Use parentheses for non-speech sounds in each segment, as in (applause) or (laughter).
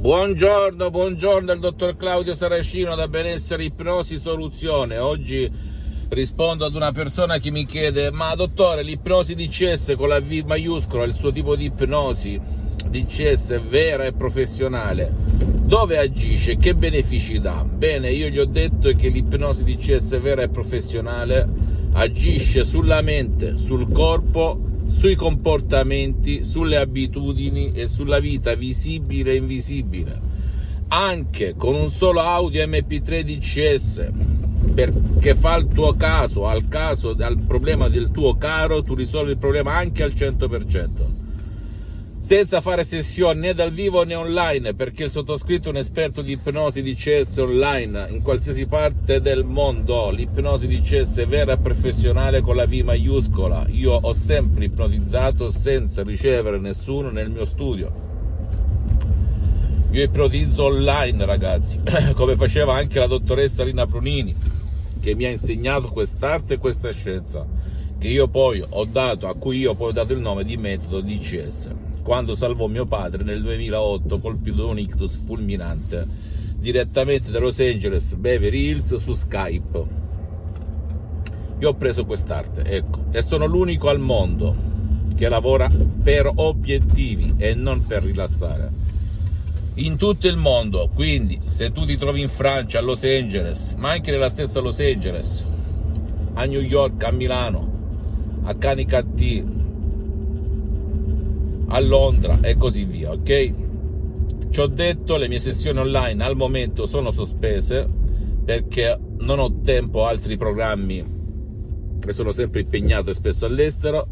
Buongiorno, buongiorno dal dottor Claudio Saracino da Benessere Ipnosi Soluzione. Oggi rispondo ad una persona che mi chiede: Ma dottore, l'ipnosi DCS con la V maiuscola, il suo tipo di ipnosi DCS vera e professionale, dove agisce? Che benefici dà? Bene, io gli ho detto che l'ipnosi DCS vera e professionale agisce sulla mente, sul corpo, sui comportamenti, sulle abitudini e sulla vita visibile e invisibile. Anche con un solo audio MP3 DCS, perché fa il tuo caso, al caso, al problema del tuo caro, tu risolvi il problema anche al 100% senza fare sessioni né dal vivo né online, perché il sottoscritto è un esperto di ipnosi di CS online in qualsiasi parte del mondo. L'ipnosi di CS è vera e professionale con la V maiuscola. Io ho sempre ipnotizzato senza ricevere nessuno nel mio studio. Io ipnotizzo online, ragazzi, (clears throat) come faceva anche la dottoressa Rina Brunini, che mi ha insegnato quest'arte e questa scienza, che io poi ho dato, a cui io poi ho dato il nome di metodo DCS quando salvò mio padre nel 2008 colpito da un ictus fulminante direttamente da Los Angeles Beverly Hills su Skype. Io ho preso quest'arte, ecco, e sono l'unico al mondo che lavora per obiettivi e non per rilassare. In tutto il mondo, quindi se tu ti trovi in Francia, a Los Angeles, ma anche nella stessa Los Angeles, a New York, a Milano, a Canicattì, a Londra e così via, ok? Ci ho detto, le mie sessioni online al momento sono sospese perché non ho tempo altri programmi e sono sempre impegnato e spesso all'estero.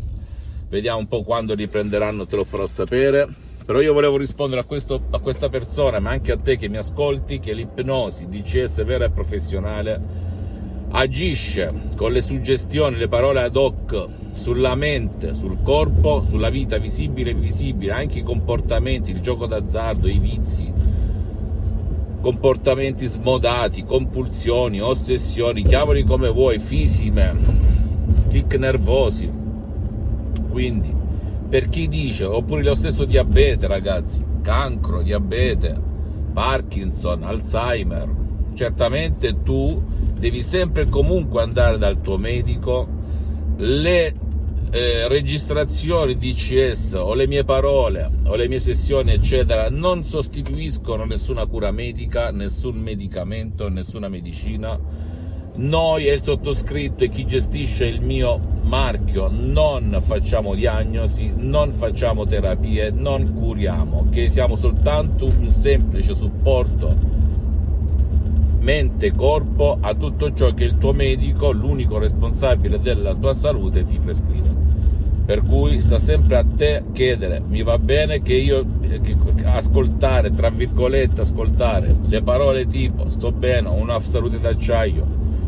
Vediamo un po' quando riprenderanno, te lo farò sapere. Però io volevo rispondere a, questo, a questa persona, ma anche a te che mi ascolti, che l'ipnosi DCS vera e professionale agisce con le suggestioni, le parole ad hoc sulla mente, sul corpo, sulla vita visibile e invisibile, anche i comportamenti, il gioco d'azzardo, i vizi, comportamenti smodati, compulsioni, ossessioni, chiamali come vuoi, fisime, tic nervosi. Quindi, per chi dice, oppure lo stesso diabete, ragazzi, cancro, diabete, Parkinson, Alzheimer, certamente tu devi sempre e comunque andare dal tuo medico, le eh, registrazioni DCS o le mie parole o le mie sessioni eccetera non sostituiscono nessuna cura medica, nessun medicamento, nessuna medicina. Noi e il sottoscritto e chi gestisce il mio marchio non facciamo diagnosi, non facciamo terapie, non curiamo, che siamo soltanto un semplice supporto mente, corpo, a tutto ciò che il tuo medico, l'unico responsabile della tua salute, ti prescrive. Per cui sta sempre a te chiedere, mi va bene che io che ascoltare, tra virgolette, ascoltare le parole tipo sto bene, ho una salute d'acciaio,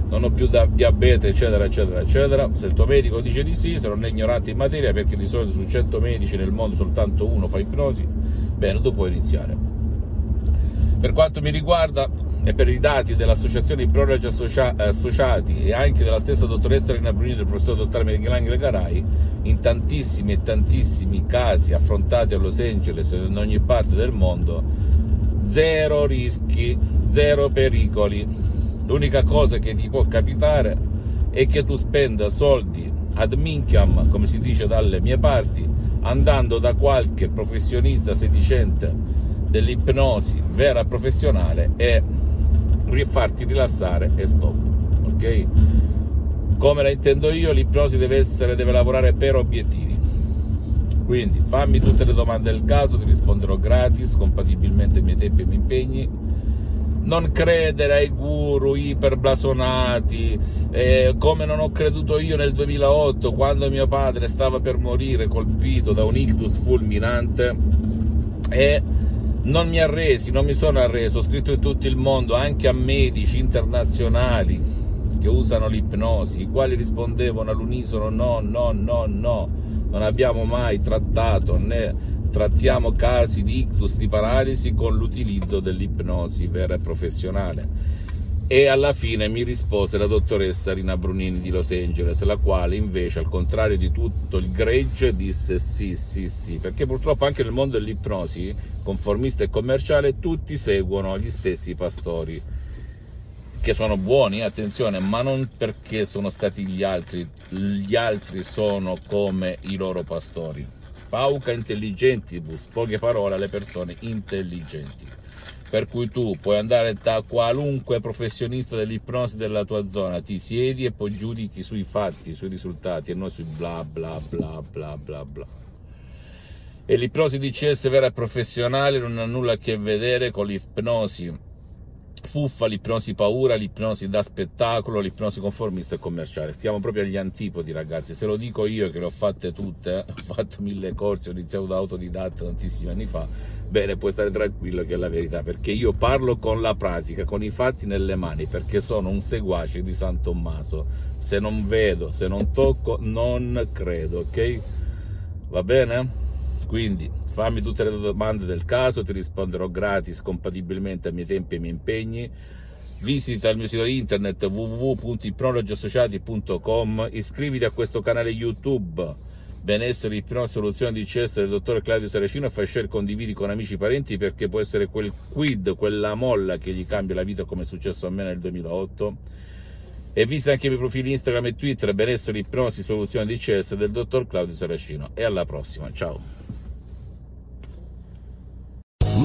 non ho più da diabete, eccetera, eccetera, eccetera. Se il tuo medico dice di sì, se non è ignorante in materia, perché di solito su 100 medici nel mondo soltanto uno fa ipnosi, bene, tu puoi iniziare. Per quanto mi riguarda, e per i dati dell'Associazione Ipnologi Associa- Associati e anche della stessa dottoressa Brunini e del professor dottore Michelangelo Garai, in tantissimi e tantissimi casi affrontati a Los Angeles e in ogni parte del mondo, zero rischi, zero pericoli. L'unica cosa che ti può capitare è che tu spenda soldi ad minchiam, come si dice dalle mie parti, andando da qualche professionista sedicente dell'ipnosi vera professionale e farti rilassare e stop. Ok? Come la intendo io, l'ipnosi deve essere, deve lavorare per obiettivi. Quindi fammi tutte le domande del caso, ti risponderò gratis, compatibilmente ai miei tempi e ai miei impegni. Non credere ai guru iperblasonati, eh, come non ho creduto io nel 2008 quando mio padre stava per morire colpito da un ictus fulminante e Non mi arresi, non mi sono arreso, ho scritto in tutto il mondo, anche a medici internazionali che usano l'ipnosi, i quali rispondevano all'unisono no, no, no, no, non abbiamo mai trattato né trattiamo casi di ictus, di paralisi con l'utilizzo dell'ipnosi vera e professionale. E alla fine mi rispose la dottoressa Rina Brunini di Los Angeles, la quale invece, al contrario di tutto il gregge, disse sì, sì, sì, perché purtroppo anche nel mondo dell'ipnosi, conformista e commerciale, tutti seguono gli stessi pastori, che sono buoni, attenzione, ma non perché sono stati gli altri, gli altri sono come i loro pastori. Pauca intelligentibus, poche parole alle persone intelligenti per cui tu puoi andare da qualunque professionista dell'ipnosi della tua zona, ti siedi e poi giudichi sui fatti, sui risultati e non sui bla bla bla bla bla bla. E l'ipnosi DCS vera e professionale non ha nulla a che vedere con l'ipnosi fuffa, l'ipnosi paura, l'ipnosi da spettacolo, l'ipnosi conformista e commerciale. Stiamo proprio agli antipodi, ragazzi. Se lo dico io che le ho fatte tutte, eh, (laughs) ho fatto mille corsi, ho iniziato da autodidatta tantissimi anni fa, bene, puoi stare tranquillo che è la verità, perché io parlo con la pratica, con i fatti nelle mani, perché sono un seguace di San Tommaso. Se non vedo, se non tocco, non credo, ok? Va bene? Quindi fammi tutte le domande del caso, ti risponderò gratis, compatibilmente ai miei tempi e ai miei impegni. Visita il mio sito internet www.ipnologiassociati.com, iscriviti a questo canale YouTube. Benessere, ipnosi, soluzione di CS del dottor Claudio Saracino e fai share, condividi con amici e parenti perché può essere quel quid, quella molla che gli cambia la vita come è successo a me nel 2008 e visita anche i miei profili Instagram e Twitter benessere, ipnosi, soluzione di CS del dottor Claudio Saracino. E alla prossima, ciao